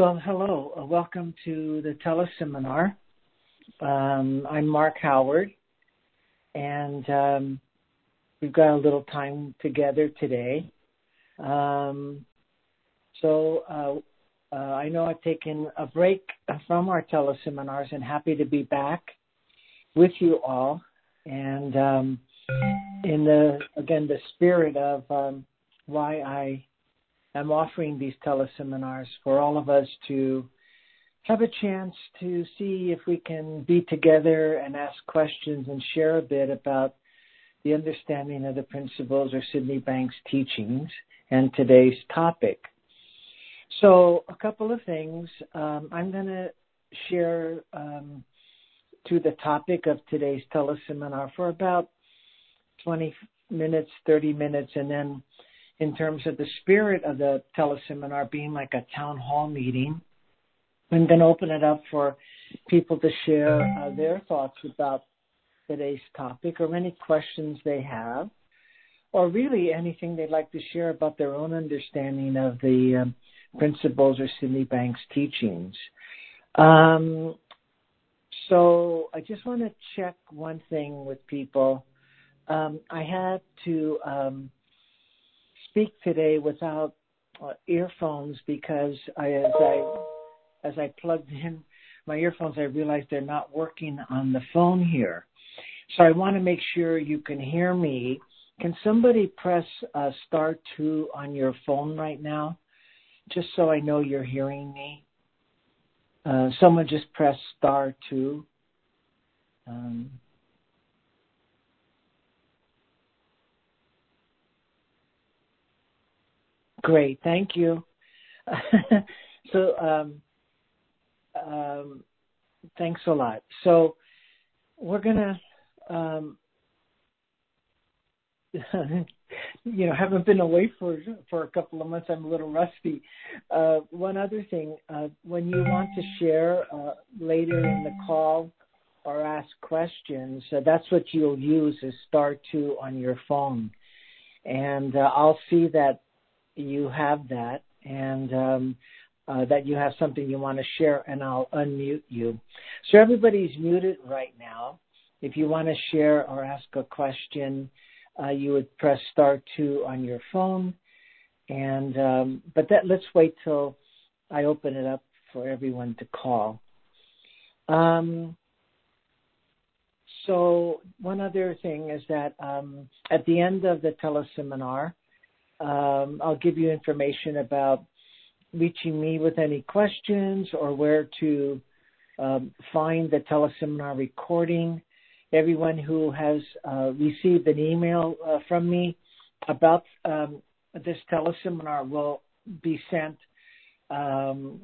Well, hello. Uh, welcome to the teleseminar. Um, I'm Mark Howard, and um, we've got a little time together today. Um, so uh, uh, I know I've taken a break from our teleseminars and happy to be back with you all. And um, in the again the spirit of um, why I am offering these teleseminars for all of us to have a chance to see if we can be together and ask questions and share a bit about the understanding of the principles or Sydney Banks teachings and today's topic. So, a couple of things. Um, I'm going to share um, to the topic of today's teleseminar for about 20 minutes, 30 minutes, and then in terms of the spirit of the teleseminar being like a town hall meeting, going to open it up for people to share uh, their thoughts about today's topic or any questions they have, or really anything they'd like to share about their own understanding of the um, principles or Sydney Banks teachings. Um, so I just want to check one thing with people. Um, I had to um, speak today without uh, earphones because I, as I as I plugged in my earphones, I realized they're not working on the phone here. So I want to make sure you can hear me. Can somebody press uh, star two on your phone right now, just so I know you're hearing me? Uh, someone just press star two. Um, Great. Thank you. so, um, um, thanks a lot. So, we're gonna, um, you know, haven't been away for for a couple of months. I'm a little rusty. Uh, one other thing, uh, when you want to share uh, later in the call or ask questions, uh, that's what you'll use is star two on your phone, and uh, I'll see that you have that and um, uh, that you have something you want to share, and I'll unmute you. So everybody's muted right now. If you want to share or ask a question, uh, you would press star two on your phone. And um, but that let's wait till I open it up for everyone to call. Um, so one other thing is that um, at the end of the teleseminar, um, I'll give you information about reaching me with any questions or where to um, find the teleseminar recording. Everyone who has uh, received an email uh, from me about um, this teleseminar will be sent um,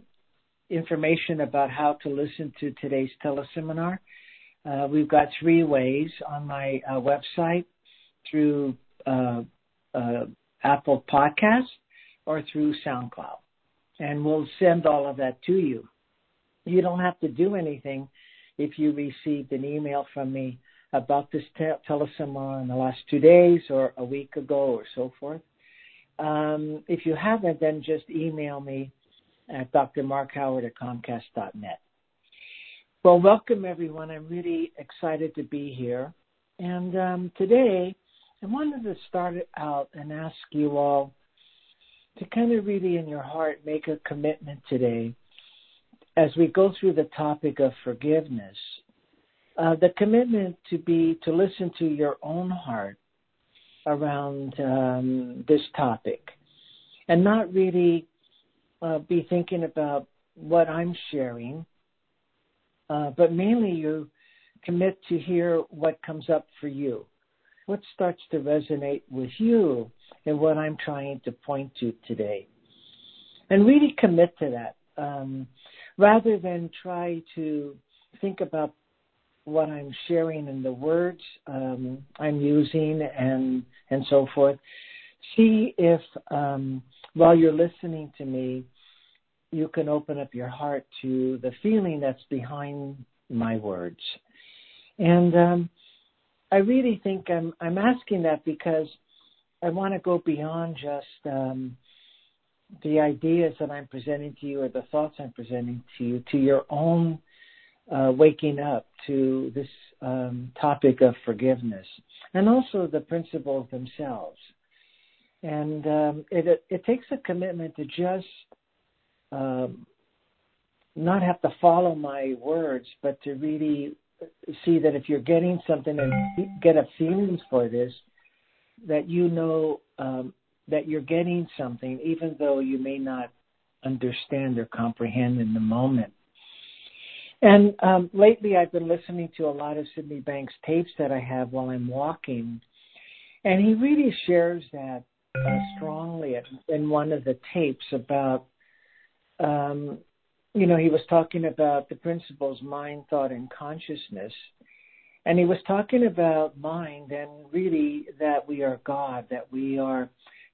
information about how to listen to today's teleseminar. Uh, we've got three ways on my uh, website through uh, uh, Apple Podcast or through SoundCloud. And we'll send all of that to you. You don't have to do anything if you received an email from me about this te- teleseminar in the last two days or a week ago or so forth. Um, if you haven't, then just email me at drmarkhoward at comcast.net. Well, welcome everyone. I'm really excited to be here. And um, today, I wanted to start out and ask you all to kind of really in your heart make a commitment today as we go through the topic of forgiveness. Uh, the commitment to be to listen to your own heart around um, this topic and not really uh, be thinking about what I'm sharing, uh, but mainly you commit to hear what comes up for you what starts to resonate with you and what I'm trying to point to today. And really commit to that um, rather than try to think about what I'm sharing and the words um, I'm using and and so forth. See if um, while you're listening to me, you can open up your heart to the feeling that's behind my words. And um, I really think I'm I'm asking that because I want to go beyond just um, the ideas that I'm presenting to you or the thoughts I'm presenting to you to your own uh, waking up to this um, topic of forgiveness and also the principles themselves. And um, it, it, takes a commitment to just um, not have to follow my words, but to really see that if you're getting something and get a feelings for this, that you know um, that you're getting something, even though you may not understand or comprehend in the moment. And um, lately, I've been listening to a lot of Sydney Banks tapes that I have while I'm walking, and he really shares that uh, strongly in one of the tapes about, um, you know, he was talking about the principles mind, thought, and consciousness, and he was talking about mind and really that we are God, that we are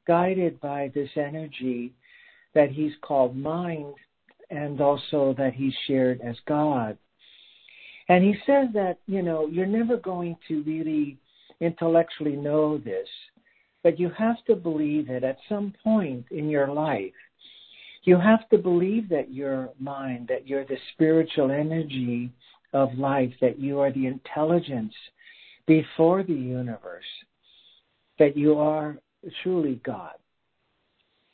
guided by this energy that he's called mind and also that he's shared as God. And he says that, you know, you're never going to really intellectually know this, but you have to believe it at some point in your life. You have to believe that you're mind, that you're the spiritual energy of life, that you are the intelligence before the universe, that you are truly God.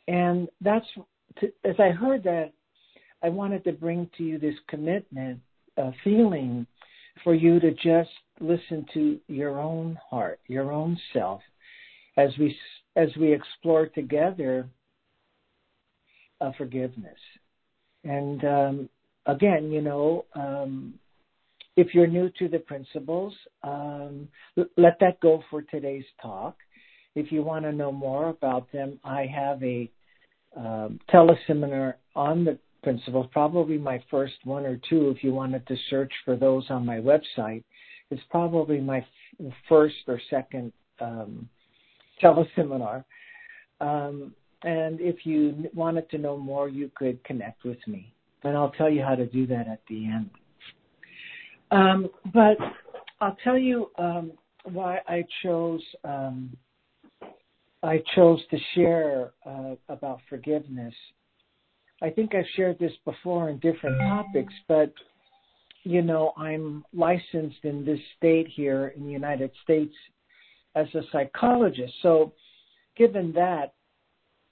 And that's, as I heard that, I wanted to bring to you this commitment, uh, feeling for you to just listen to your own heart, your own self, as we as we explore together uh, forgiveness. And um, again, you know, um, if you're new to the principles, um, let that go for today's talk. If you want to know more about them, I have a um, teleseminar on the principles, probably my first one or two if you wanted to search for those on my website. It's probably my f- first or second um, teleseminar. Um, and if you wanted to know more, you could connect with me. And I'll tell you how to do that at the end. Um, but I'll tell you um, why I chose um, I chose to share uh, about forgiveness I think I've shared this before in different topics, but you know, I'm licensed in this state here in the United States as a psychologist. So, given that,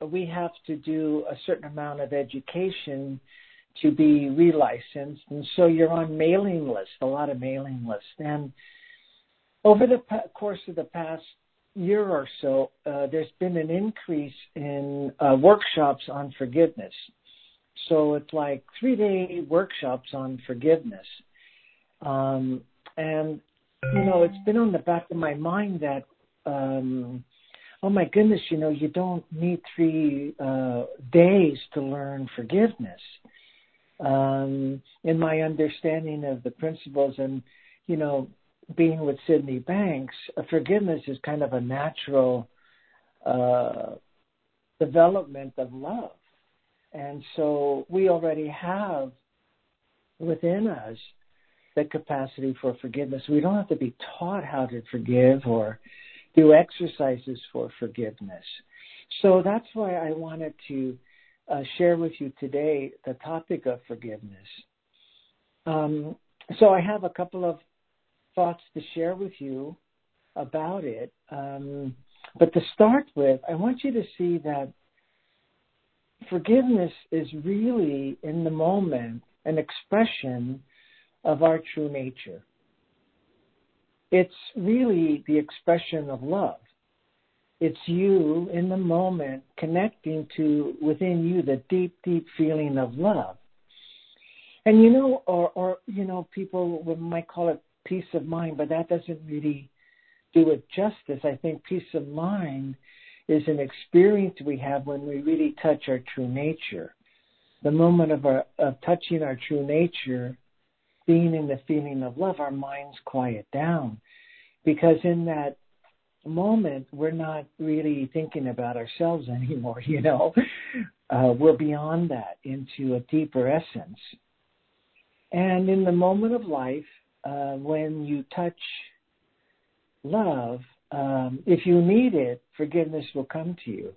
we have to do a certain amount of education to be relicensed, and so you're on mailing lists, a lot of mailing lists. And over the course of the past year or so, uh, there's been an increase in uh, workshops on forgiveness. So it's like three day workshops on forgiveness. Um, and, you know, it's been on the back of my mind that, um, oh my goodness, you know, you don't need three uh, days to learn forgiveness. Um, in my understanding of the principles and, you know, being with Sydney Banks, uh, forgiveness is kind of a natural uh, development of love. And so we already have within us the capacity for forgiveness. We don't have to be taught how to forgive or do exercises for forgiveness. So that's why I wanted to uh, share with you today the topic of forgiveness. Um, so I have a couple of thoughts to share with you about it. Um, but to start with, I want you to see that forgiveness is really, in the moment, an expression of our true nature. It's really the expression of love. It's you in the moment connecting to within you the deep, deep feeling of love. And you know, or, or you know, people might call it peace of mind, but that doesn't really do it justice. I think peace of mind is an experience we have when we really touch our true nature. The moment of our of touching our true nature, being in the feeling of love, our minds quiet down. Because in that moment we're not really thinking about ourselves anymore, you know. Uh, we're beyond that into a deeper essence. And in the moment of life, uh, when you touch love, um, if you need it, forgiveness will come to you.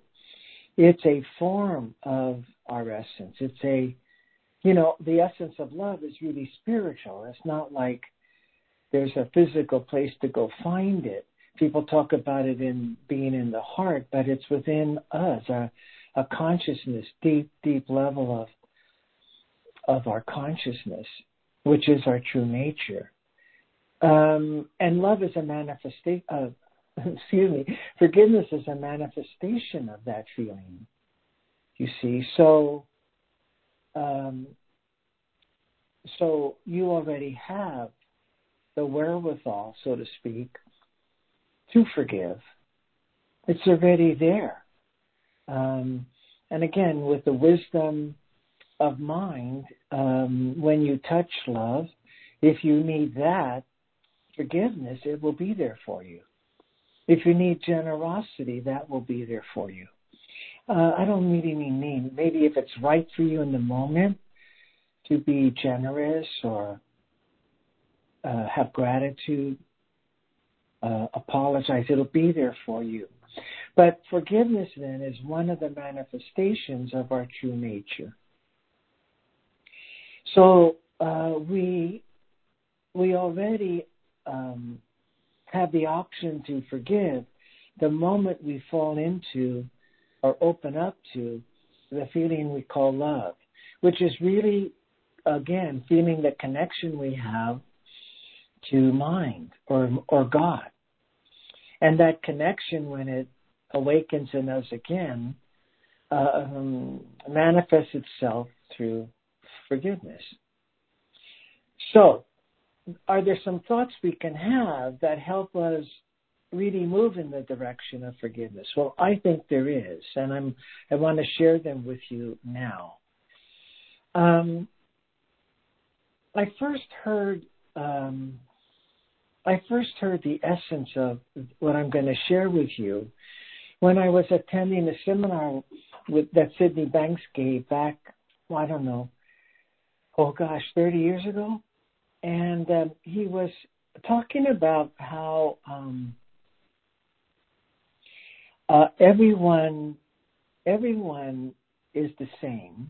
It's a form of our essence. It's a, you know, the essence of love is really spiritual. It's not like there's a physical place to go find it. People talk about it in being in the heart, but it's within us, a, a consciousness, deep, deep level of of our consciousness, which is our true nature. Um, and love is a manifestation. Uh, excuse me. Forgiveness is a manifestation of that feeling. You see, so um, so you already have the wherewithal, so to speak, to forgive. It's already there. Um, and again, with the wisdom of mind, um, when you touch love, if you need that forgiveness, it will be there for you. If you need generosity, that will be there for you. Uh, I don't need any mean maybe if it's right for you in the moment to be generous or uh, have gratitude, uh, apologize, it'll be there for you. But forgiveness then is one of the manifestations of our true nature. So uh, we we already um, have the option to forgive the moment we fall into or open up to the feeling we call love, which is really again feeling the connection we have to mind or or God. And that connection, when it awakens in us again, um, manifests itself through forgiveness. So, are there some thoughts we can have that help us really move in the direction of forgiveness? Well, I think there is, and I'm I want to share them with you now. Um, I first heard um, I first heard the essence of what I'm going to share with you when I was attending a seminar with that Sydney Banks gave back, well, I don't know, oh gosh, 30 years ago. And um, he was talking about how um, uh, everyone, everyone is the same.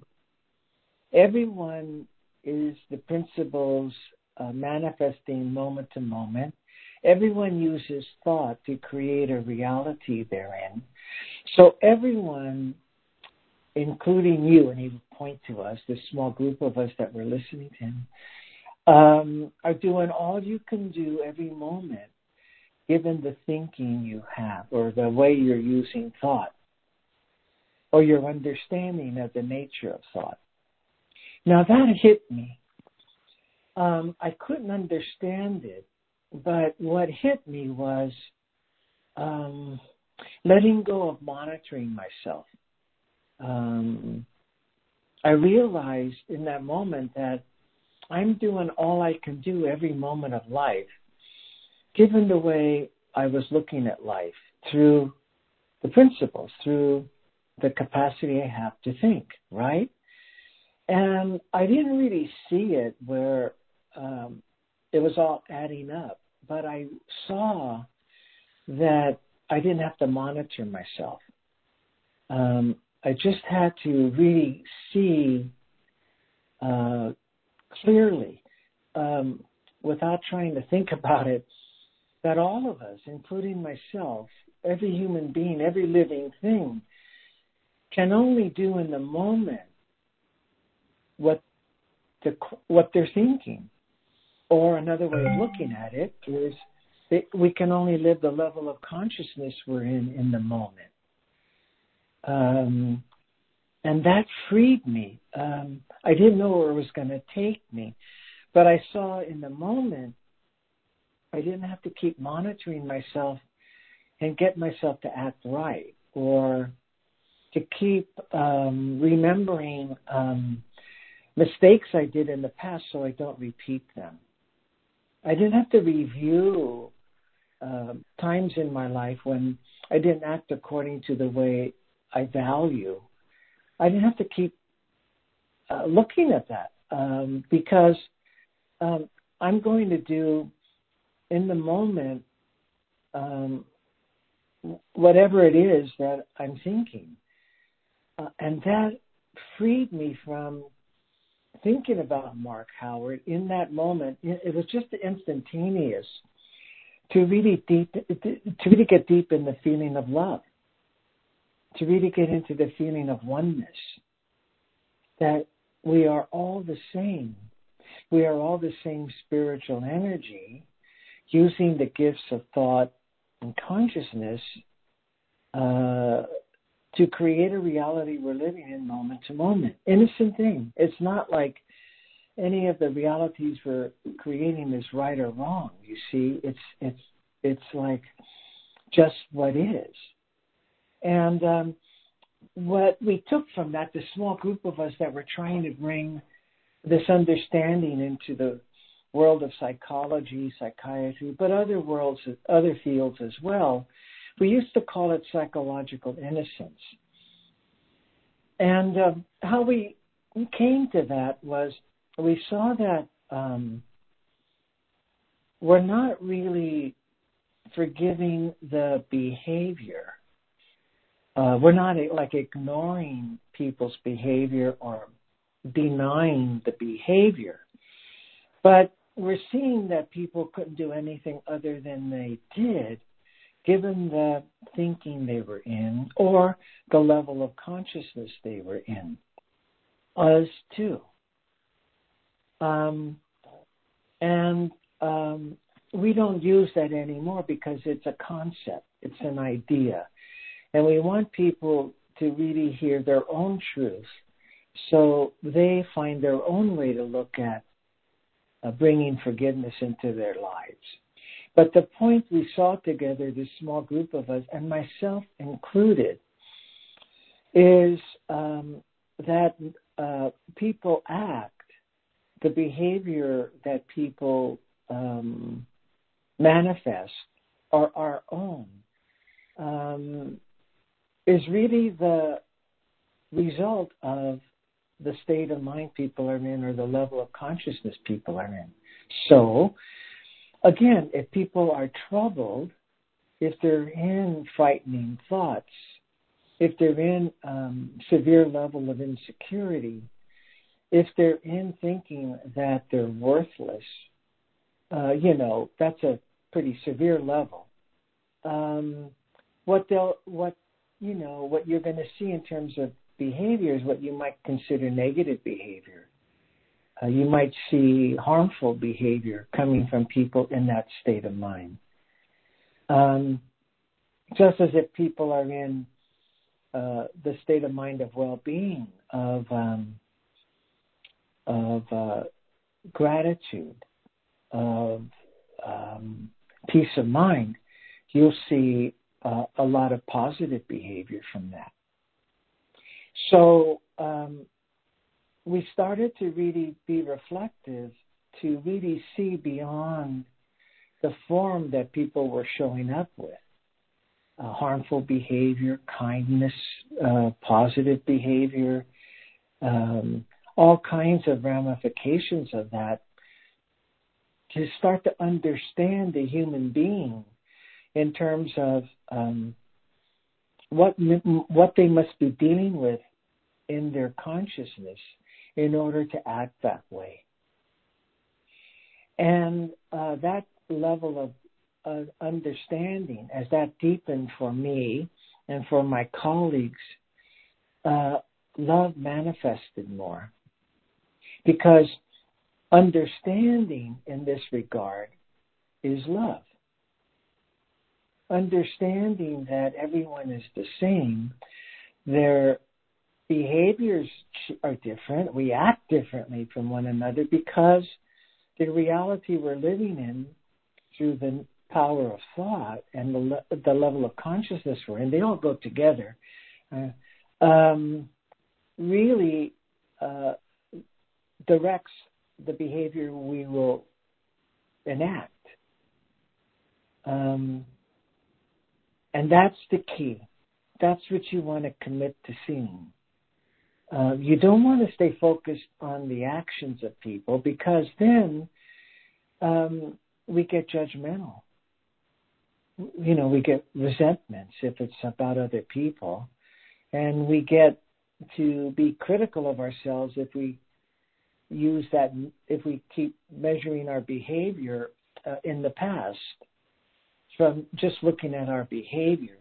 Everyone is the principles uh, manifesting moment to moment. Everyone uses thought to create a reality therein. So everyone, including you, and he would point to us, this small group of us that were listening to him, um, are doing all you can do every moment, given the thinking you have or the way you're using thought or your understanding of the nature of thought. Now that hit me um, I couldn't understand it, but what hit me was um, letting go of monitoring myself. Um, I realized in that moment that I'm doing all I can do every moment of life, given the way I was looking at life through the principles, through the capacity I have to think, right? And I didn't really see it where um, it was all adding up. But I saw that I didn't have to monitor myself. Um, I just had to really see uh, clearly, um, without trying to think about it, that all of us, including myself, every human being, every living thing, can only do in the moment what the, what they're thinking. Or another way of looking at it is that we can only live the level of consciousness we're in in the moment. Um, and that freed me. Um, I didn't know where it was going to take me, but I saw in the moment I didn't have to keep monitoring myself and get myself to act right or to keep um, remembering um, mistakes I did in the past so I don't repeat them. I didn't have to review uh, times in my life when I didn't act according to the way I value. I didn't have to keep uh, looking at that um, because um, I'm going to do in the moment um, whatever it is that I'm thinking. Uh, and that freed me from thinking about Mark Howard in that moment. It was just instantaneous to really deep to really get deep in the feeling of love, to really get into the feeling of oneness, that we are all the same. We are all the same spiritual energy, using the gifts of thought and consciousness uh, to create a reality we're living in moment to moment. Innocent thing. It's not like any of the realities we're creating is right or wrong. You see, it's it's it's like just what is. And um, what we took from that, the small group of us that were trying to bring this understanding into the world of psychology, psychiatry, but other worlds, other fields as well, we used to call it psychological innocence. And um, how we came to that was we saw that um, we're not really forgiving the behavior. Uh, we're not like ignoring people's behavior or denying the behavior, but we're seeing that people couldn't do anything other than they did given the thinking they were in or the level of consciousness they were in. Us too. Um, and um, we don't use that anymore because it's a concept, it's an idea. And we want people to really hear their own truth so they find their own way to look at uh, bringing forgiveness into their lives. But the point we saw together, this small group of us, and myself included, is um, that uh, people act, the behavior that people um, manifest are our own, um, is really the result of the state of mind people are in or the level of consciousness people are in. So, again, if people are troubled, if they're in frightening thoughts, if they're in um, severe level of insecurity, if they're in thinking that they're worthless, uh, you know, that's a pretty severe level. Um, what they'll, what you know, what you're going to see in terms of behavior is what you might consider negative behavior uh, you might see harmful behavior coming from people in that state of mind. Um, just as if people are in uh, the state of mind of well-being, of um, of uh, gratitude, of um, peace of mind, you'll see uh, a lot of positive behavior from that. So um, we started to really be reflective, to really see beyond the form that people were showing up with. Uh, harmful behavior, kindness, uh, positive behavior, um, all kinds of ramifications of that to start to understand the human being in terms of um, what what they must be dealing with in their consciousness in order to act that way. And uh, that level of uh, understanding, as that deepened for me and for my colleagues, uh, love manifested more. Because understanding in this regard is love. Understanding that everyone is the same, their behaviors are different. We act differently from one another because the reality we're living in through the power of thought and the, le- the level of consciousness we're in, they all go together. Uh, um, really uh, directs the behavior we will enact. Um, and that's the key. That's what you want to commit to seeing. Uh, you don't want to stay focused on the actions of people because then um, we get judgmental. You know, we get resentments if it's about other people, and we get to be critical of ourselves if we use that, if we keep measuring our behavior uh, in the past from just looking at our behavior.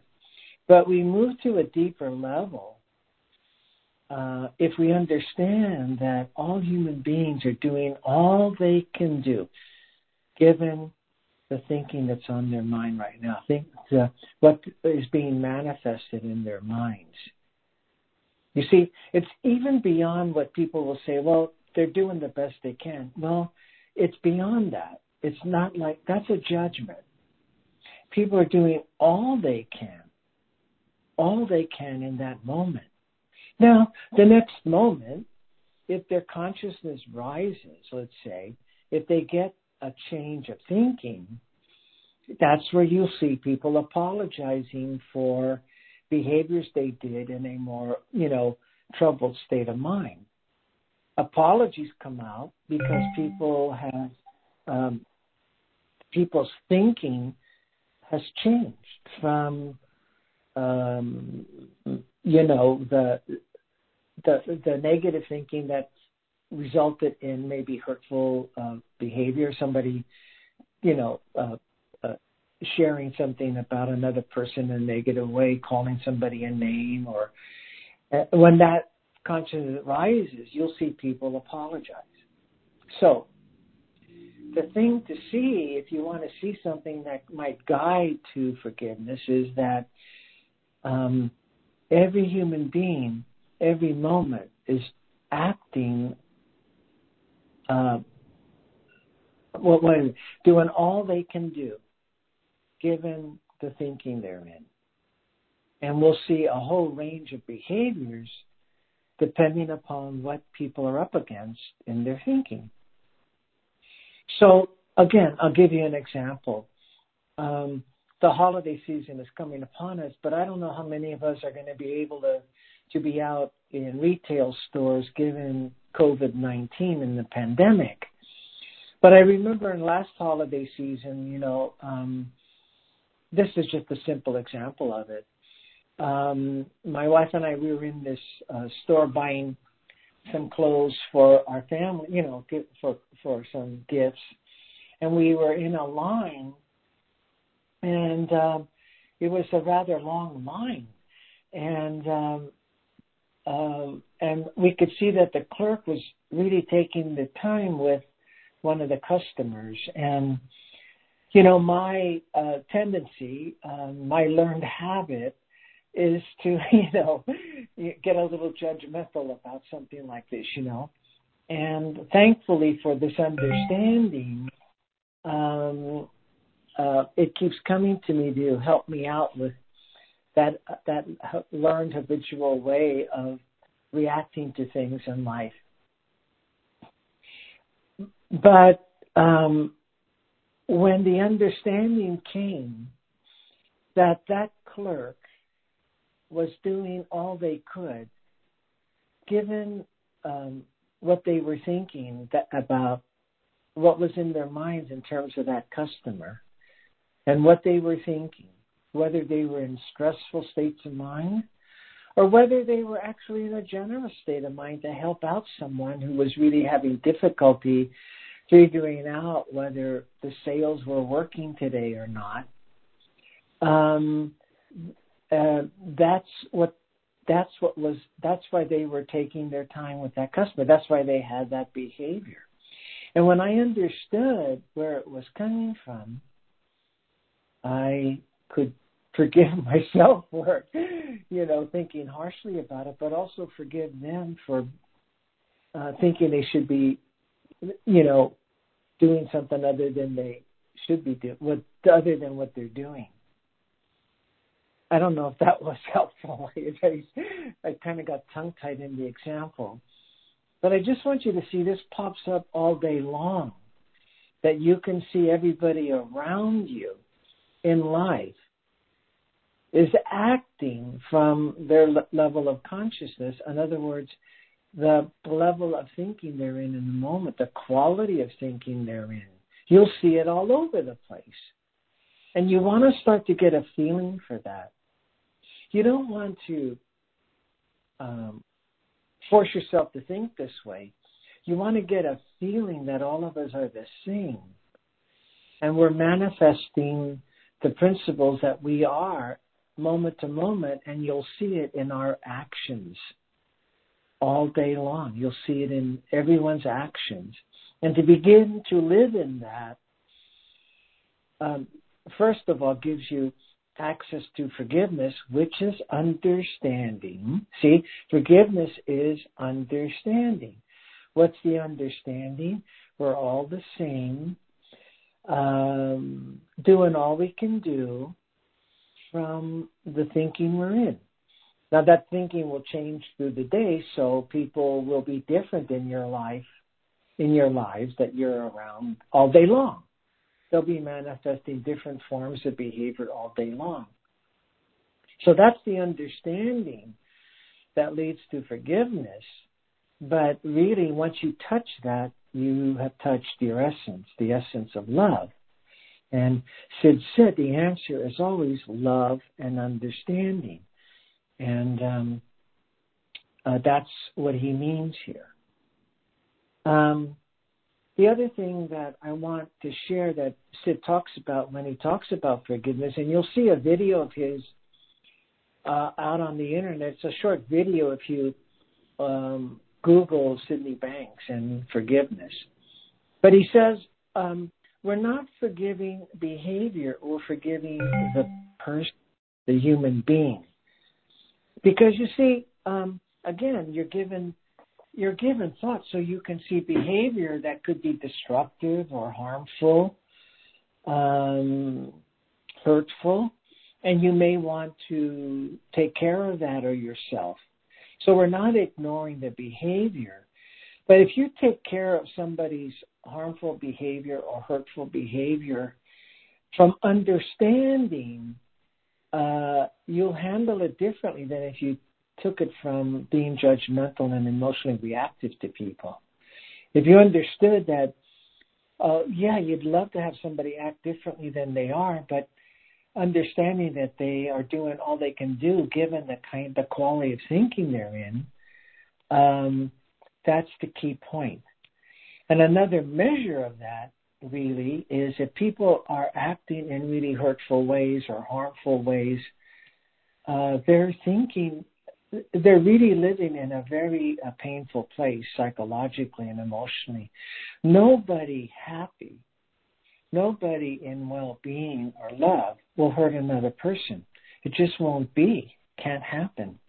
But we move to a deeper level uh, if we understand that all human beings are doing all they can do, given the thinking that's on their mind right now, think the, what is being manifested in their minds. You see, it's even beyond what people will say, well, they're doing the best they can. Well, it's beyond that. It's not like that's a judgment. People are doing all they can, all they can in that moment. Now, the next moment, if their consciousness rises, let's say, if they get a change of thinking, that's where you'll see people apologizing for behaviors they did in a more, you know, troubled state of mind. Apologies come out because people have, um, people's thinking has changed from, um, you know, the the the negative thinking that resulted in maybe hurtful uh, behavior. Somebody, you know, uh, uh, sharing something about another person in a negative way, calling somebody a name, or when that consciousness rises, you'll see people apologize. So, the thing to see, if you want to see something that might guide to forgiveness, is that um, every human being every moment is acting, uh, doing all they can do, given the thinking they're in. And we'll see a whole range of behaviors depending upon what people are up against in their thinking. So, again, I'll give you an example. Um, the holiday season is coming upon us, but I don't know how many of us are going to be able to to be out in retail stores given COVID 19 and the pandemic. But I remember in last holiday season, you know, um, this is just a simple example of it. Um, my wife and I, we were in this uh, store buying some clothes for our family, you know, for for some gifts, and we were in a line, and um, it was a rather long line, and um, and we could see that the clerk was really taking the time with one of the customers. And, you know, my uh, tendency, um, my learned habit is to, you know, get a little judgmental about something like this, you know. And thankfully for this understanding, um, uh, it keeps coming to me to help me out with that that learned habitual way of reacting to things in life. But um, when the understanding came that that clerk was doing all they could, given um, what they were thinking that, about what was in their minds in terms of that customer and what they were thinking, whether they were in stressful states of mind or whether they were actually in a generous state of mind to help out someone who was really having difficulty figuring out whether the sales were working today or not. Um, uh, that's what that's what was that's why they were taking their time with that customer. That's why they had that behavior. And when I understood where it was coming from, I could forgive myself for, you know, thinking harshly about it, but also forgive them for uh, thinking they should be, you know, doing something other than they should be doing, what other than what they're doing. I don't know if that was helpful. I, I kind of got tongue tied in the example, but I just want you to see this pops up all day long. That you can see everybody around you in life is acting from their level of consciousness. In other words, the level of thinking they're in in the moment, the quality of thinking they're in. You'll see it all over the place. And you want to start to get a feeling for that. You don't want to um, force yourself to think this way. You want to get a feeling that all of us are the same. And we're manifesting the principles that we are moment to moment, and you'll see it in our actions all day long. You'll see it in everyone's actions. And to begin to live in that, um, first of all, gives you access to forgiveness, which is understanding. See, forgiveness is understanding. What's the understanding? We're all the same, um, doing all we can do from the thinking we're in. Now, that thinking will change through the day, so people will be different in your life, in your lives that you're around all day long. They'll be manifesting different forms of behavior all day long. So that's the understanding that leads to forgiveness. But really, once you touch that, you have touched your essence, the essence of love. And Sid said the answer is always love and understanding. And um, uh, that's what he means here. Um, the other thing that I want to share that Sid talks about when he talks about forgiveness, and you'll see a video of his uh, out on the internet. It's a short video if you um, Google Sydney Banks and forgiveness. But he says um, we're not forgiving behavior, we're forgiving the person, the human being. Because you see, um, again, you're given you're given thought so you can see behavior that could be destructive or harmful, um, hurtful, and you may want to take care of that or yourself. So we're not ignoring the behavior. But if you take care of somebody's harmful behavior or hurtful behavior from understanding, uh, you'll handle it differently than if you took it from being judgmental and emotionally reactive to people. If you understood that, uh, yeah, you'd love to have somebody act differently than they are, but understanding that they are doing all they can do given the kind, the quality of thinking they're in, um, that's the key point. And another measure of that really is if people are acting in really hurtful ways or harmful ways, uh, they're thinking they're really living in a very uh, painful place psychologically and emotionally. Nobody happy, nobody in well-being or love will hurt another person. It just won't be. Can't happen.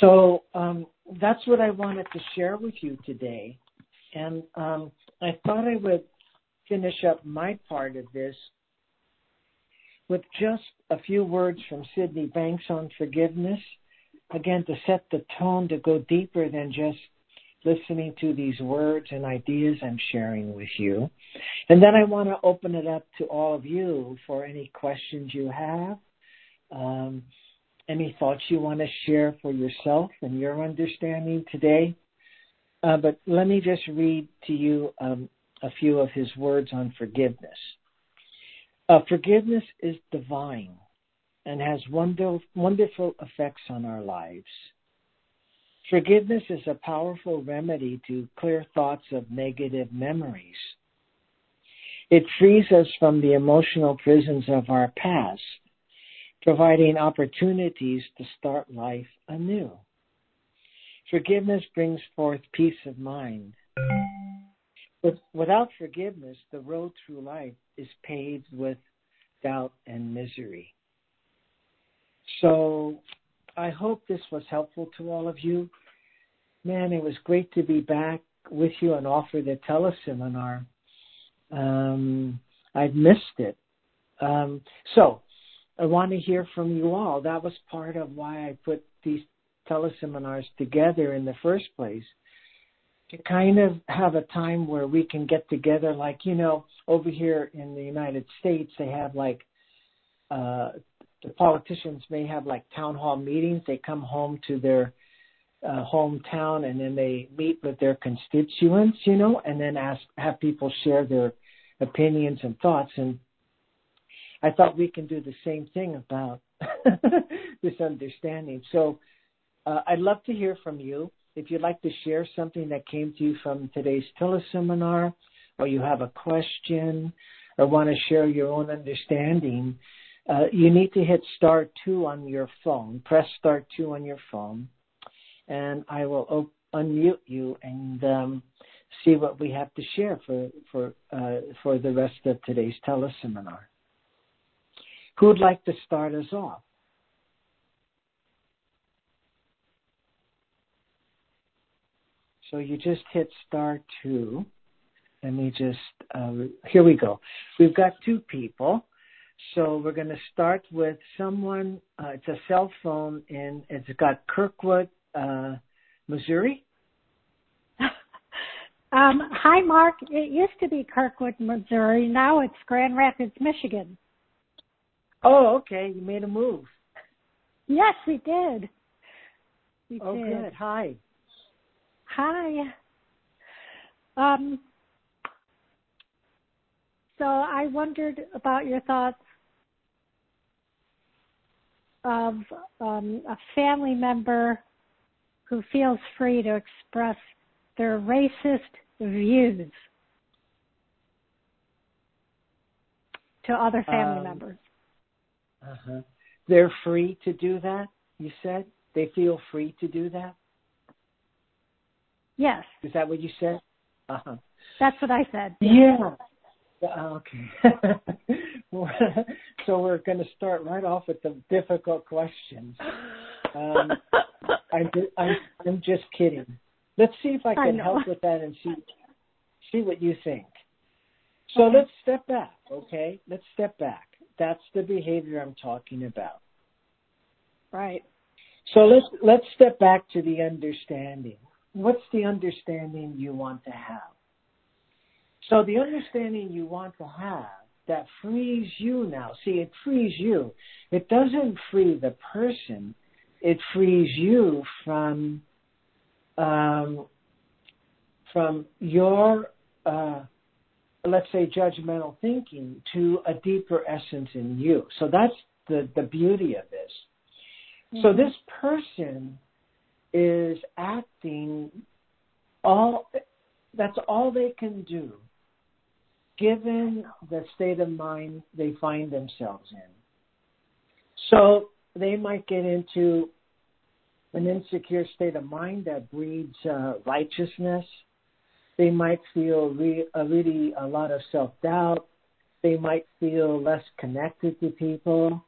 So um, that's what I wanted to share with you today, and um, I thought I would finish up my part of this with just a few words from Sydney Banks on forgiveness, again, to set the tone to go deeper than just listening to these words and ideas I'm sharing with you. And then I want to open it up to all of you for any questions you have, um, any thoughts you want to share for yourself and your understanding today. Uh, but let me just read to you um, a few of his words on forgiveness. Uh, forgiveness is divine and has wonder, wonderful effects on our lives. Forgiveness is a powerful remedy to clear thoughts of negative memories. It frees us from the emotional prisons of our past, providing opportunities to start life anew. Forgiveness brings forth peace of mind. Without forgiveness, the road through life is paved with doubt and misery. So I hope this was helpful to all of you. Man, it was great to be back with you and offer the teleseminar. Um, I've missed it. Um, so I want to hear from you all. That was part of why I put these teleseminars together in the first place to kind of have a time where we can get together like you know over here in the united states they have like uh the politicians may have like town hall meetings. They come home to their uh, hometown and then they meet with their constituents you know and then ask have people share their opinions and thoughts. And i thought we can do the same thing about this understanding. So uh, I'd love to hear from you. If you'd like to share something that came to you from today's teleseminar, or you have a question, or want to share your own understanding, uh, you need to hit star two on your phone. Press star two on your phone, and I will op- unmute you and um, see what we have to share for for uh, for the rest of today's teleseminar. Who would like to start us off? So you just hit star two. Let me just, uh, here we go. We've got two people. So we're going to start with someone, uh, it's a cell phone and it's got Kirkwood, uh, Missouri. um, hi, Mark. It used to be Kirkwood, Missouri. Now it's Grand Rapids, Michigan. Oh, okay. You made a move. Yes, we did. We oh, did. good. Hi. Hi. Um, so I wondered about your thoughts of um, a family member who feels free to express their racist views to other family um, members. Uh-huh. They're free to do that, you said? They feel free to do that? Yes. Is that what you said? Uh-huh. That's what I said. Yeah. Okay. so we're going to start right off with the difficult questions. Um, I'm, I'm, I'm just kidding. Let's see if I can I help with that and see see what you think. So okay. let's step back, okay? Let's step back. That's the behavior I'm talking about. Right. So let's let's step back to the understanding. What's the understanding you want to have? So the understanding you want to have that frees you now. See, it frees you. It doesn't free the person. It frees you from um, from your uh, let's say judgmental thinking to a deeper essence in you. So that's the the beauty of this. Mm-hmm. So this person is acting all that's all they can do given the state of mind they find themselves in. So they might get into an insecure state of mind that breeds uh, righteousness. They might feel re- really a lot of self doubt. They might feel less connected to people.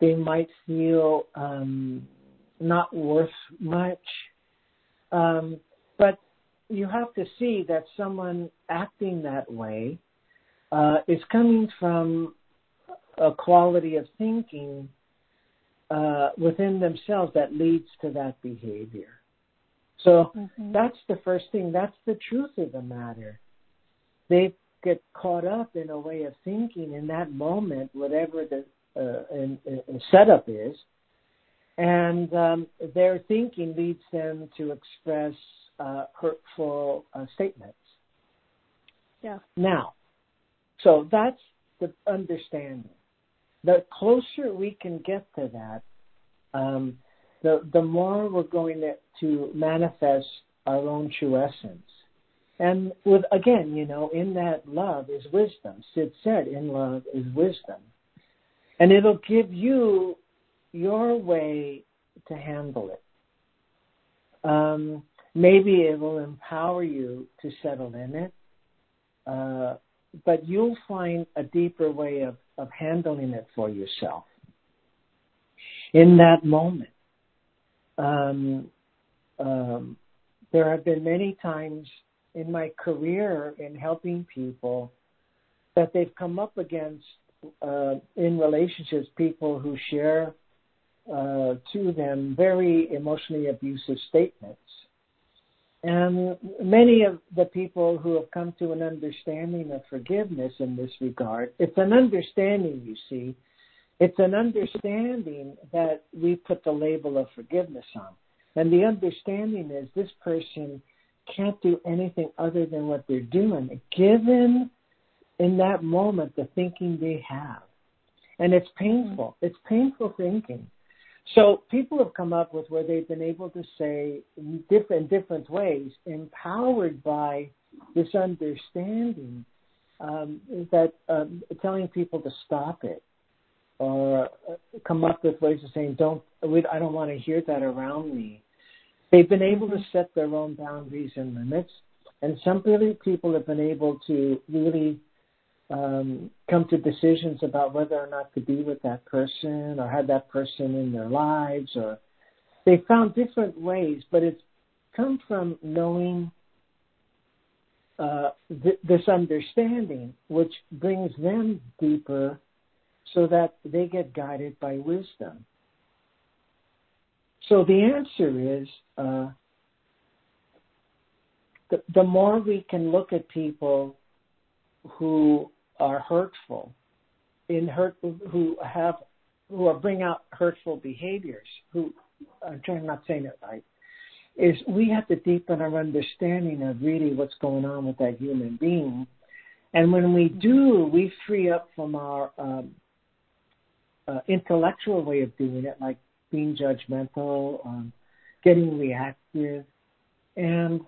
They might feel um, not worth much. Um, but you have to see that someone acting that way uh, is coming from a quality of thinking uh, within themselves that leads to that behavior. So mm-hmm. that's the first thing. That's the truth of the matter. They get caught up in a way of thinking in that moment, whatever the uh, in, in setup is, and um, their thinking leads them to express uh, hurtful uh, statements. Yeah. Now, so that's the understanding. The closer we can get to that, um, the the more we're going to, to manifest our own true essence. And with again, you know, in that love is wisdom. Syd said, "In love is wisdom," and it'll give you your way to handle it. Um, maybe it will empower you to settle in it, uh, but you'll find a deeper way of, of handling it for yourself in that moment. Um, um, there have been many times in my career in helping people that they've come up against uh, in relationships people who share uh, to them very emotionally abusive statements. And many of the people who have come to an understanding of forgiveness in this regard, it's an understanding, you see. It's an understanding that we put the label of forgiveness on. And the understanding is this person can't do anything other than what they're doing, given in that moment the thinking they have. And it's painful. It's painful thinking. So people have come up with where they've been able to say in different different ways, empowered by this understanding, um, that um, telling people to stop it or uh, come up with ways of saying, "Don't, I don't want to hear that around me." They've been able to set their own boundaries and limits, and some people have been able to really um, come to decisions about whether or not to be with that person or have that person in their lives, or they found different ways, but it's come from knowing uh, th- this understanding, which brings them deeper so that they get guided by wisdom. So the answer is uh, the, the more we can look at people who are hurtful, in hurt, who have, who are bring out hurtful behaviors, who I'm trying not saying it right, is we have to deepen our understanding of really what's going on with that human being. And when we do, we free up from our um, uh, intellectual way of doing it, like being judgmental, um, getting reactive, and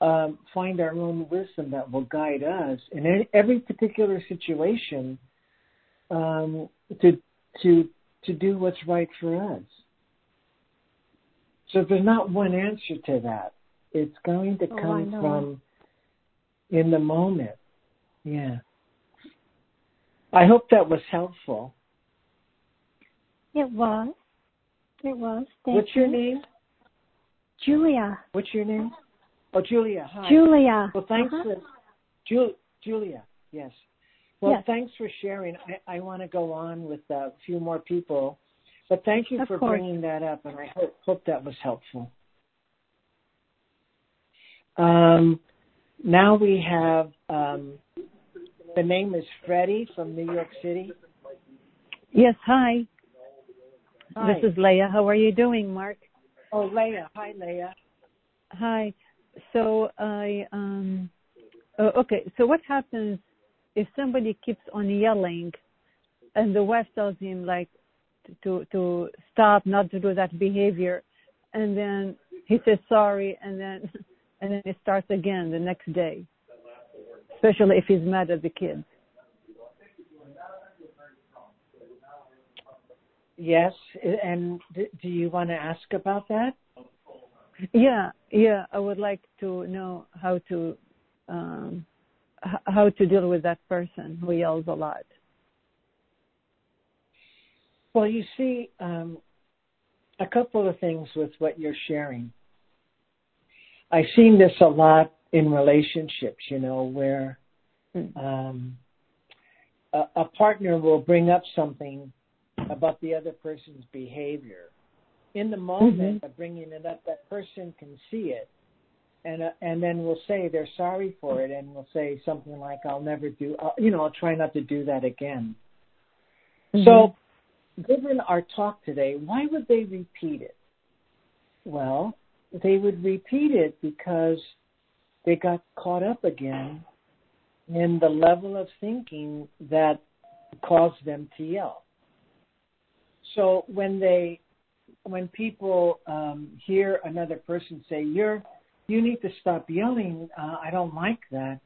um, find our own wisdom that will guide us in any, every particular situation um, to to to do what's right for us. So there's not one answer to that. It's going to oh, come from in the moment. Yeah. I hope that was helpful. It was. It was. Thank What's you. your name? Julia. What's your name? Oh, Julia. Hi. Julia. Well, thanks uh-huh. for Ju- Julia. Yes. Well, yes. thanks for sharing. I, I want to go on with a few more people, but thank you of for course. bringing that up, and I hope, hope that was helpful. Um, now we have um, the name is Freddie from New York City. Yes, hi. Hi. This is Leah. How are you doing, Mark? Oh, Leah. Hi, Leah. Hi. So I um uh, okay, so what happens if somebody keeps on yelling and the wife tells him like to to stop, not to do that behavior and then he says sorry and then and then it starts again the next day. Especially if he's mad at the kids. Yes, and do you want to ask about that? Yeah, yeah. I would like to know how to um, h- how to deal with that person who yells a lot. Well, you see, um, a couple of things with what you're sharing. I've seen this a lot in relationships, you know, where um, a, a partner will bring up something about the other person's behavior. In the moment Mhm. of bringing it up, that person can see it, and uh, and then will say they're sorry for it, and we'll say something like, "I'll never do," uh, you know, "I'll try not to do that again." So, given our talk today, why would they repeat it? Well, they would repeat it because they got caught up again in the level of thinking that caused them to yell. So when they, when people um, hear another person say, "You're, you need to stop yelling," uh, I don't like that.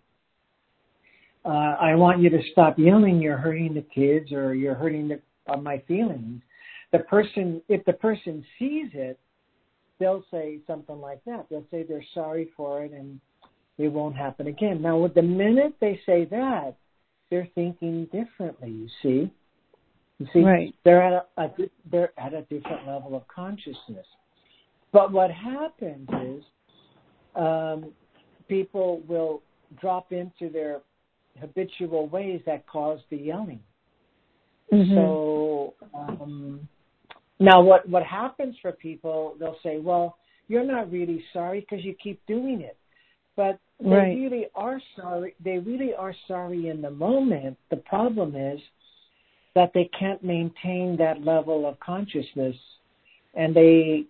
Uh, I want you to stop yelling. You're hurting the kids, or you're hurting the, uh, my feelings. The person, if the person sees it, they'll say something like that. They'll say they're sorry for it and it won't happen again. Now, with the minute they say that, they're thinking differently. You see, you see, Right. they're at a, a they're at a different level of consciousness. But what happens is, um, people will drop into their habitual ways that cause the yelling. Mhm. So um, now, what what happens for people? They'll say, "Well, you're not really sorry because you keep doing it," but they Right. really are sorry. They really are sorry in the moment. The problem is that they can't maintain that level of consciousness, and they,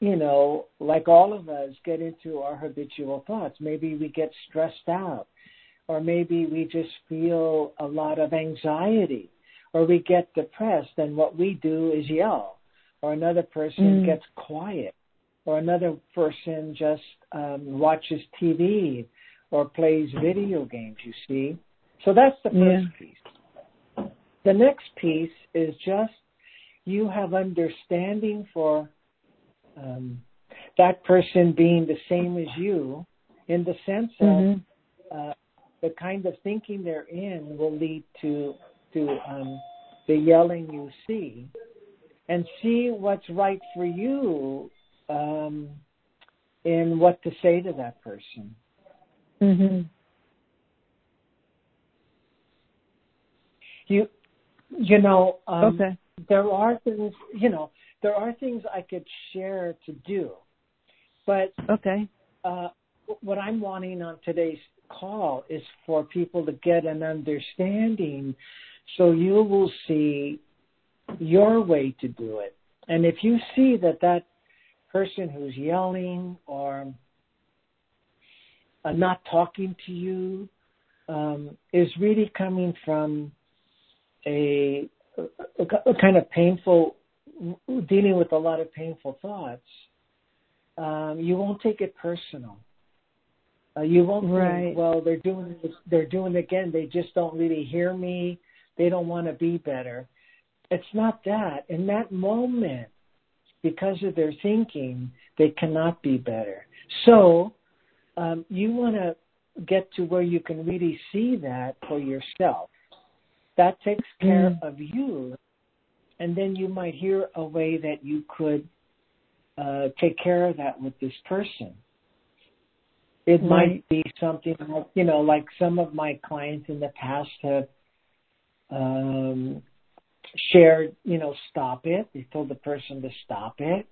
you know, like all of us, get into our habitual thoughts. Maybe we get stressed out, or maybe we just feel a lot of anxiety or we get depressed and what we do is yell or another person Mm. gets quiet, or another person just um, watches TV or plays video games. You see, so that's the first Yeah. piece. The next piece is just you have understanding for um, that person being the same as you, in the sense of Mhm. uh, the kind of thinking they're in will lead to to um, the yelling you see, and see what's right for you um, in what to say to that person. Mhm. You you know um, Okay. there are things you know there are things I could share to do, but Okay. uh, what I'm wanting on today's call is for people to get an understanding so you will see your way to do it. And if you see that that person who's yelling or uh, not talking to you um, is really coming from a, a, a kind of painful, dealing with a lot of painful thoughts, um, you won't take it personal. Uh, you won't Right. think, well, they're doing this, they're doing it again. They just don't really hear me. They don't want to be better. It's not that. In that moment, because of their thinking, they cannot be better. So um, you want to get to where you can really see that for yourself. That takes care Mm. of you, and then you might hear a way that you could uh, take care of that with this person. It Right. might be something like, you know, like some of my clients in the past have um, shared, you know, stop it. They told the person to stop it.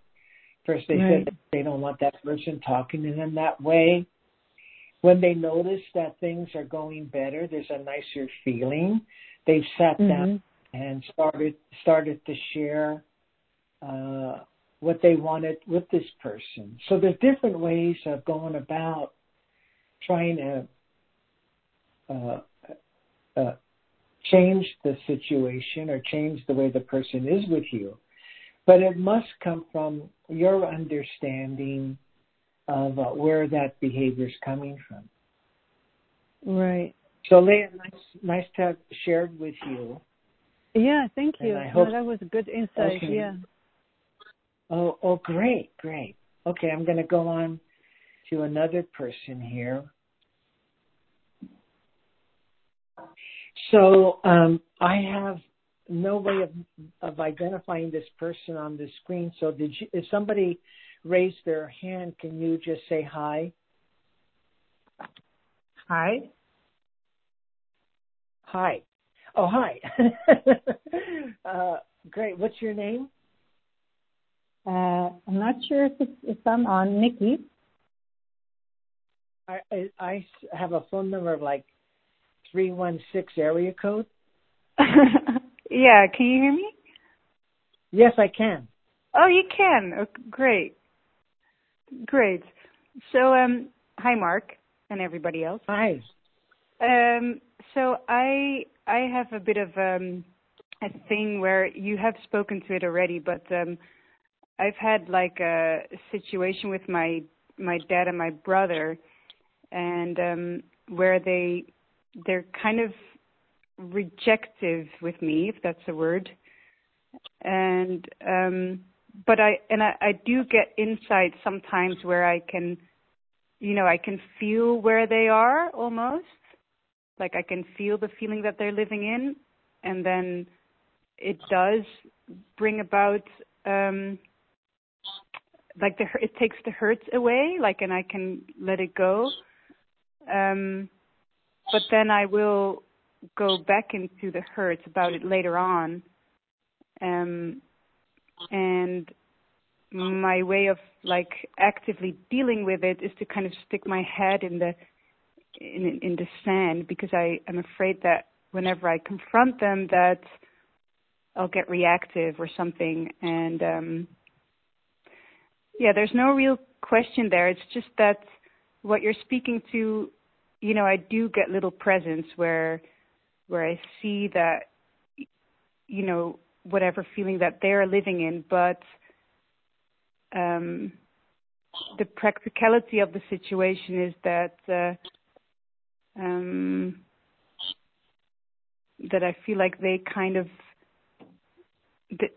First, they Right. said they don't want that person talking to them that way. When they notice that things are going better, there's a nicer feeling. They've sat down Mhm. and started started to share uh, what they wanted with this person. So there's different ways of going about trying to uh, uh, change the situation or change the way the person is with you. But it must come from your understanding of uh, where that behavior is coming from. Right. So, Leah, nice, nice to have shared with you. Yeah. Thank And you. I No, hope- that was a good insight. Okay. Yeah. Oh, oh, great, great. Okay, I'm going to go on to another person here. So um, I have no way of of identifying this person on the screen. So did you? If somebody raised their hand, can you just say hi? Hi. Hi. Oh, hi. uh, great. What's your name? Uh, I'm not sure if it's if I'm on Nikki. I, I I have a phone number of like three one six area code. yeah, can you hear me? Yes, I can. Oh, you can. Oh, great. Great. So, um, hi, Mark, and everybody else. Hi. Um, so I I have a bit of um, a thing where you have spoken to it already, but um, I've had like a situation with my my dad and my brother, and um, where they they're kind of rejective with me, if that's a word, and um, but I and I, I do get insight sometimes where I can, you know, I can feel where they are almost like I can feel the feeling that they're living in, and then it does bring about um like the it takes the hurt away, like and I can let it go. Um, but then I will go back into the hurt about it later on. Um, and my way of like actively dealing with it is to kind of stick my head in the in in the sand because I am afraid that whenever I confront them that I'll get reactive or something. And um yeah there's no real question there. It's just that what you're speaking to you know I do get little presents where where I see that you know whatever feeling that they're living in. But um, the practicality of the situation is that uh, um, that I feel like they kind of the,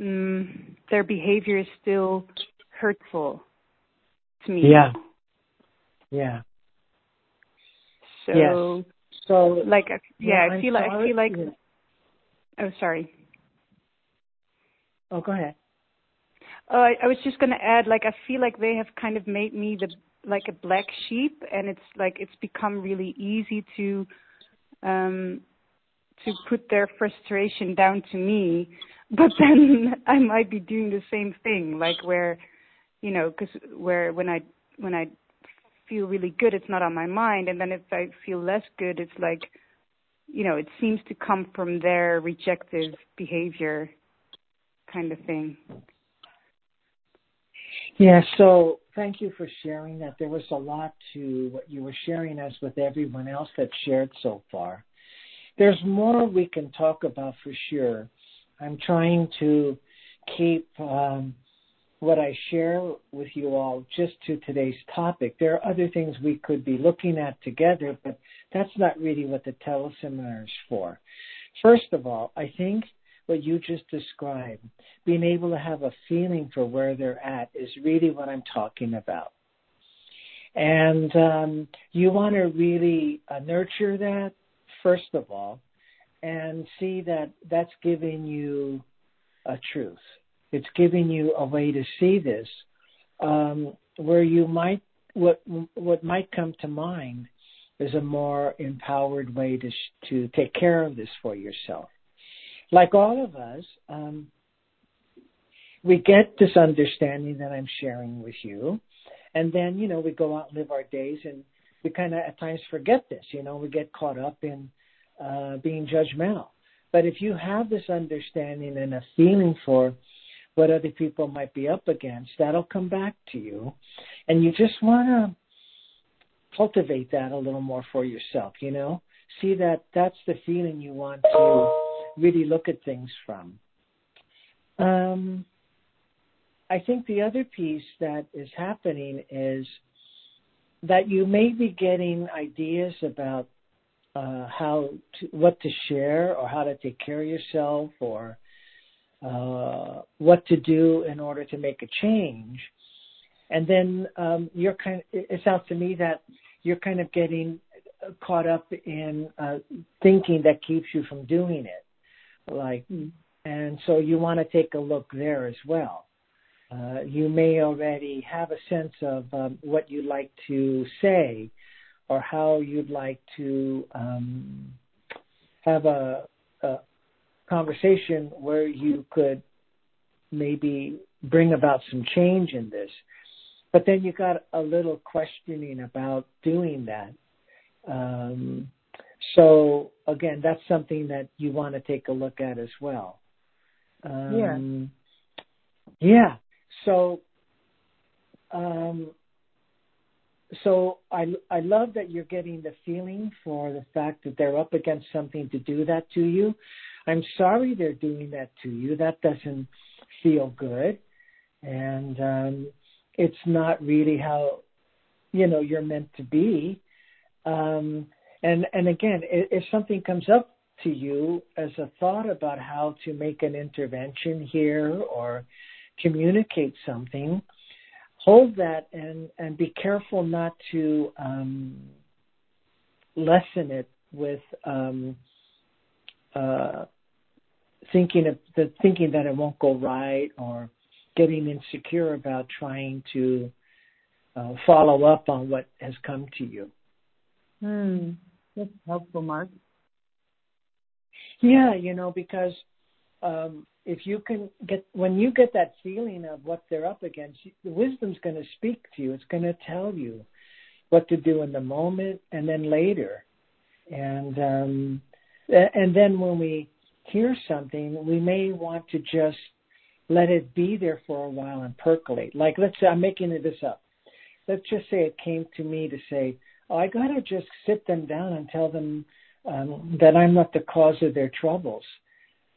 mm, their behavior is still hurtful to me. Yeah. Yeah. So, yes. so like, yeah, yeah I feel like I feel like. Oh, sorry. Oh, go ahead. Oh, I, I was just going to add, like, I feel like they have kind of made me the like a black sheep, and it's like it's become really easy to um to put their frustration down to me, but then I might be doing the same thing, like where, you know, because where when I when I feel really good, it's not on my mind, and then if I feel less good, it's like, you know, it seems to come from their rejective behavior, kind of thing. Yeah, so thank you for sharing that. There was a lot to what you were sharing as with everyone else that shared so far. There's more we can talk about for sure. I'm trying to keep um, what I share with you all just to today's topic. There are other things we could be looking at together, but that's not really what the teleseminar is for. First of all, I think what you just described, being able to have a feeling for where they're at is really what I'm talking about. And um, you want to really uh, nurture that, first of all, and see that that's giving you a truth. It's giving you a way to see this, um, where you might what what might come to mind is a more empowered way to to take care of this for yourself like all of us, um, we get this understanding that I'm sharing with you, and then you know we go out and live our days, and we kind of at times forget this. You know, we get caught up in uh, being judgmental. But if you have this understanding and a feeling for what other people might be up against, that'll come back to you, and you just want to cultivate that a little more for yourself. You know, see that that's the feeling you want to really look at things from. Um, I think the other piece that is happening is that you may be getting ideas about uh, how to, what to share or how to take care of yourself or uh, what to do in order to make a change. And then um, you're kind of, it sounds to me that you're kind of getting caught up in uh, thinking that keeps you from doing it like and so you want to take a look there as well. Uh, you may already have a sense of um, what you'd like to say or how you'd like to um, have a, a conversation where you could maybe bring about some change in this. But then you got a little questioning about doing that. Um, so again, that's something that you want to take a look at as well. Um, yeah. Yeah. So, um, so I I love that you're getting the feeling for the fact that they're up against something to do that to you. I'm sorry they're doing that to you. That doesn't feel good, and um, it's not really how you know you're meant to be. Um, and and again, if something comes up to you as a thought about how to make an intervention here or communicate something, hold that and and be careful not to um, lessen it with um, uh, thinking of the thinking that it won't go right or getting insecure about trying to uh, follow up on what has come to you. Hmm. That's helpful, Mark. Yeah, you know, because um, if you can get when you get that feeling of what they're up against, the wisdom's going to speak to you. It's going to tell you what to do in the moment and then later, and um, and then when we hear something, we may want to just let it be there for a while and percolate. Like let's say I'm making this up. Let's just say it came to me to say, I got to just sit them down and tell them um, that I'm not the cause of their troubles.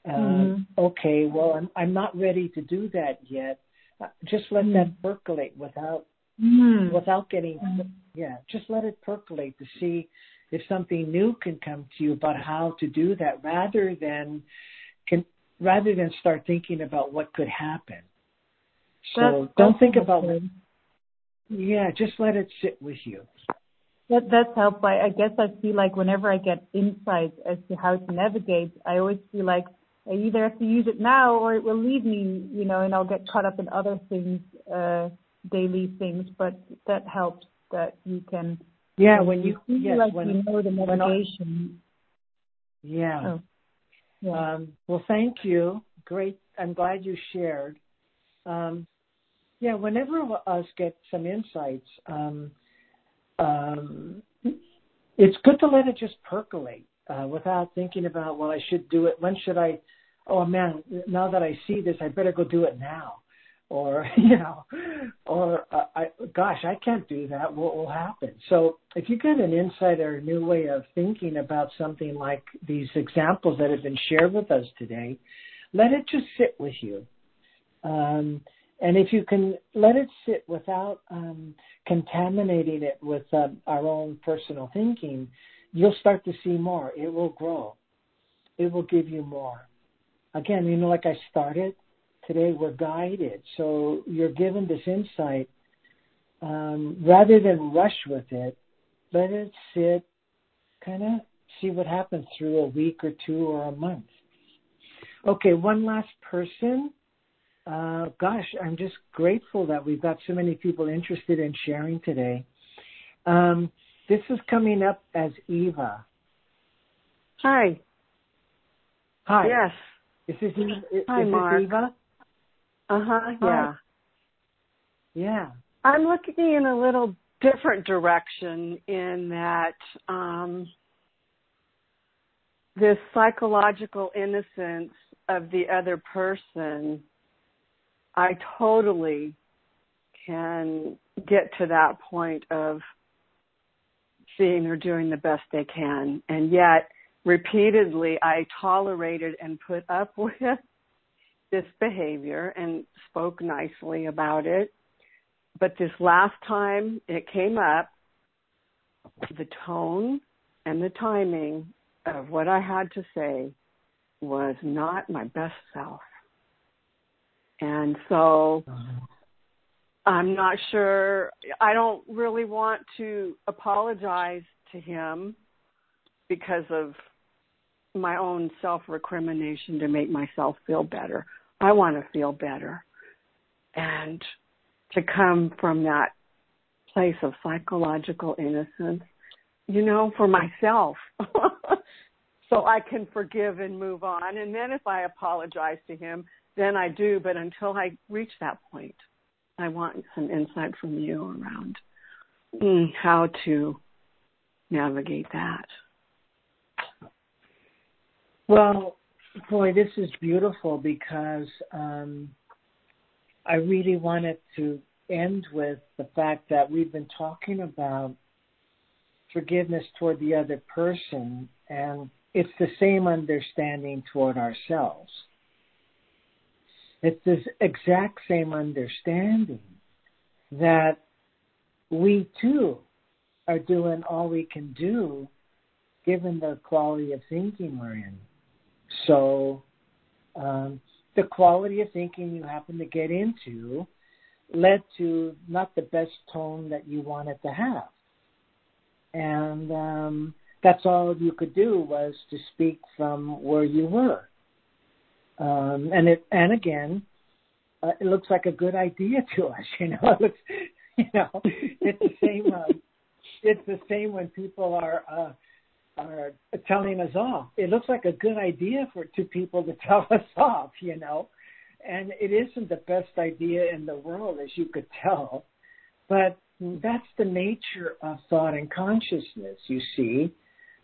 Uh, mm-hmm. Okay, well, I'm, I'm not ready to do that yet. just let mm. that percolate without mm. without getting yeah just let it percolate to see if something new can come to you about how to do that rather than can rather than start thinking about what could happen so that's, don't that's think about it yeah just let it sit with you that that's helpful I, I guess i feel like whenever i get insights as to how to navigate i always feel like I either have to use it now or it will leave me, you know, and I'll get caught up in other things, uh, daily things. But that helps that you can. Yeah, when you, feel yes, like when, you know the navigation. Yeah. Oh, yeah. Um, well, thank you. Great. I'm glad you shared. Um, yeah, whenever us get some insights, um, um, it's good to let it just percolate uh, without thinking about, well, I should do it. When should I? Oh man, now that I see this, I better go do it now. Or you know, or uh, I, gosh, I can't do that. What will happen? So if you get an insight or a new way of thinking about something like these examples that have been shared with us today, let it just sit with you. Um, and if you can let it sit without um, contaminating it with um, our own personal thinking, you'll start to see more. It will grow. It will give you more. Again, you know, like I started today, we're guided. So you're given this insight. Um, rather than rush with it, let it sit, kind of see what happens through a week or two or a month. Okay, one last person. Uh, gosh, I'm just grateful that we've got so many people interested in sharing today. Um, this is coming up as Eva. Hi. Hi. Yes. Is this Eva? Is, Hi, is Mark. This Eva? Uh huh. Yeah. Yeah. I'm looking in a little different direction in that um, this psychological innocence of the other person, I totally can get to that point of seeing they're doing the best they can. And yet, repeatedly, I tolerated and put up with this behavior and spoke nicely about it. But this last time it came up, the tone and the timing of what I had to say was not my best self. And so. I'm not sure. I don't really want to apologize to him because of my own self recrimination to make myself feel better. I want to feel better. And to come from that place of psychological innocence, you know, for myself. so I can forgive and move on. And then if I apologize to him, then I do. But until I reach that point, I want some insight from you around mm, how to navigate that. Well, boy, this is beautiful because um, I really wanted to end with the fact that we've been talking about forgiveness toward the other person, and it's the same understanding toward ourselves. It's this exact same understanding that we too are doing all we can do given the quality of thinking we're in. So, um, the quality of thinking you happen to get into led to not the best tone that you wanted to have. And um, that's all you could do was to speak from where you were. Um, and it and again, uh, it looks like a good idea to us. You know, it looks, you know, it's the same. Uh, it's the same when people are uh, are telling us off. It looks like a good idea for to people to tell us off. You know, and it isn't the best idea in the world, as you could tell. But that's the nature of thought and consciousness. You see,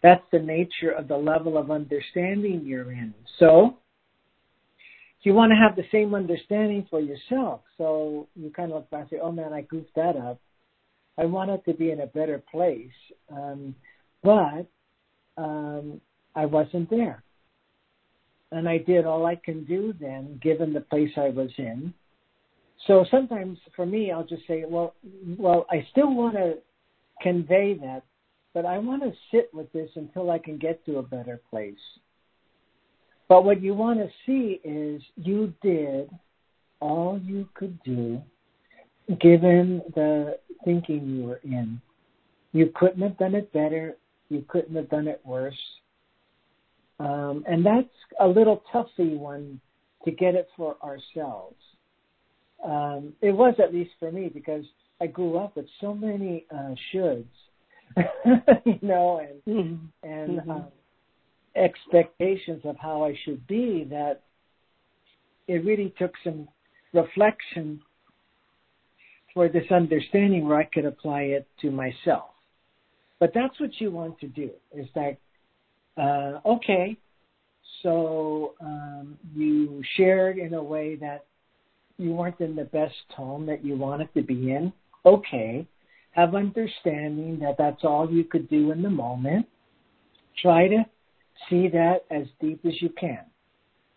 that's the nature of the level of understanding you're in. So you want to have the same understanding for yourself. So you kind of look back and say, oh man, I goofed that up. I wanted to be in a better place. Um, but um, I wasn't there. And I did all I can do then, given the place I was in. so sometimes for me, I'll just say, well, well, I still want to convey that, but I want to sit with this until I can get to a better place. But what you want to see is you did all you could do given the thinking you were in. You couldn't have done it better. You couldn't have done it worse. Um, and that's a little toughy one to get it for ourselves. Um, it was at least for me because I grew up with so many uh, shoulds, you know, and mm-hmm. and mm-hmm. Um, expectations of how I should be that it really took some reflection for this understanding where I could apply it to myself. But that's what you want to do is that, uh, okay, so um, you shared in a way that you weren't in the best tone that you wanted to be in. Okay, have understanding that that's all you could do in the moment. Try to see that as deep as you can.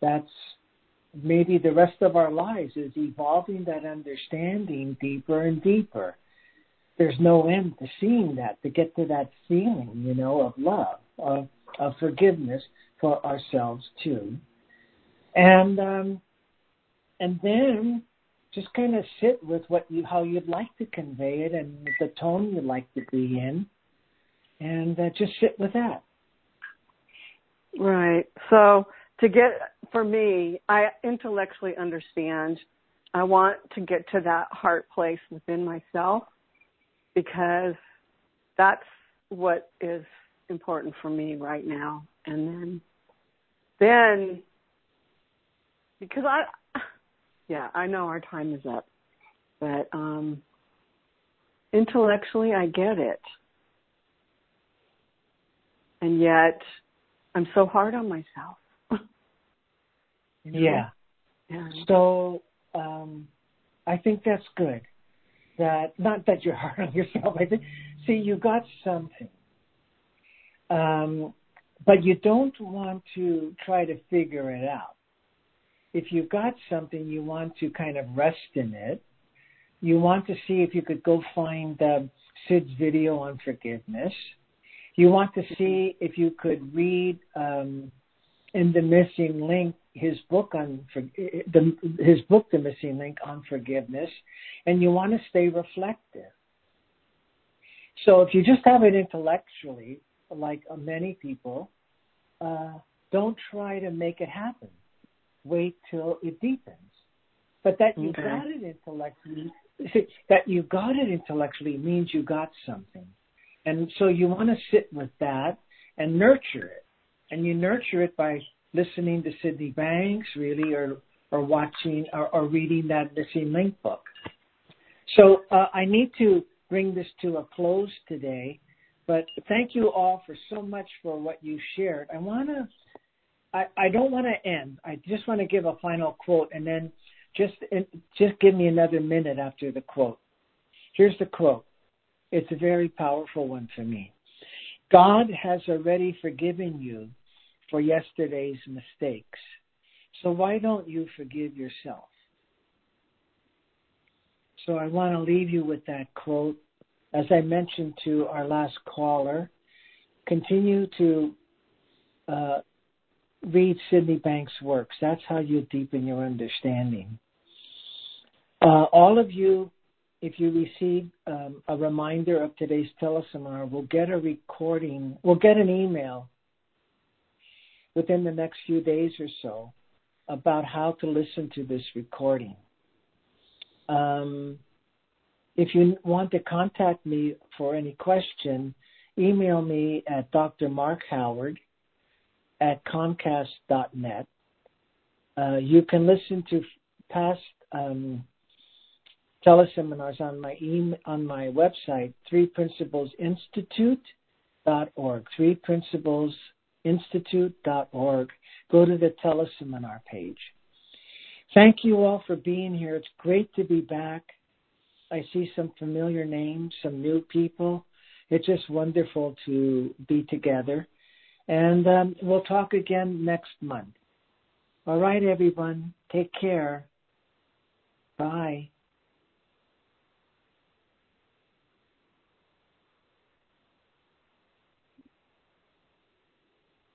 That's maybe the rest of our lives is evolving that understanding deeper and deeper. There's no end to seeing that, to get to that feeling, you know, of love, of, of forgiveness for ourselves too. And um, and then just kind of sit with what you how you'd like to convey it and the tone you'd like to be in, and uh, just sit with that. Right. So to get for me, I intellectually understand. I want to get to that heart place within myself because that's what is important for me right now. And then then because I yeah, I know our time is up. But um intellectually I get it. And yet I'm so hard on myself. yeah. yeah. So um I think that's good. That not that you're hard on yourself. I think see you got something. Um but you don't want to try to figure it out. If you've got something, you want to kind of rest in it. You want to see if you could go find uh, Syd's video on forgiveness you want to see if you could read um, in the missing link his book on the, his book the missing link on forgiveness and you want to stay reflective? So if you just have it intellectually like many people uh, don't try to make it happen. Wait till it deepens. But that you okay. got it intellectually that you got it intellectually means you got something and so you want to sit with that and nurture it. And you nurture it by listening to Sydney Banks, really, or or watching or, or reading that Missing Link book. So uh, I need to bring this to a close today, but thank you all for so much for what you shared. I want to, I, I don't want to end. I just want to give a final quote, and then just just give me another minute after the quote. Here's the quote. It's a very powerful one for me. God has already forgiven you for yesterday's mistakes. So why don't you forgive yourself? So I want to leave you with that quote. As I mentioned to our last caller, continue to uh, read Sydney Banks' works. That's how you deepen your understanding. Uh, all of you if you receive um, a reminder of today's teleseminar, we'll get a recording, we'll get an email within the next few days or so about how to listen to this recording. Um, if you want to contact me for any question, email me at Dr. Mark Howard at Comcast.net. Uh, you can listen to past um, teleseminars on my email, on my website, threeprinciplesinstitute.org, threeprinciplesinstitute.org. Go to the teleseminar page. Thank you all for being here. It's great to be back. I see some familiar names, some new people. It's just wonderful to be together. And um, we'll talk again next month. All right, everyone. Take care.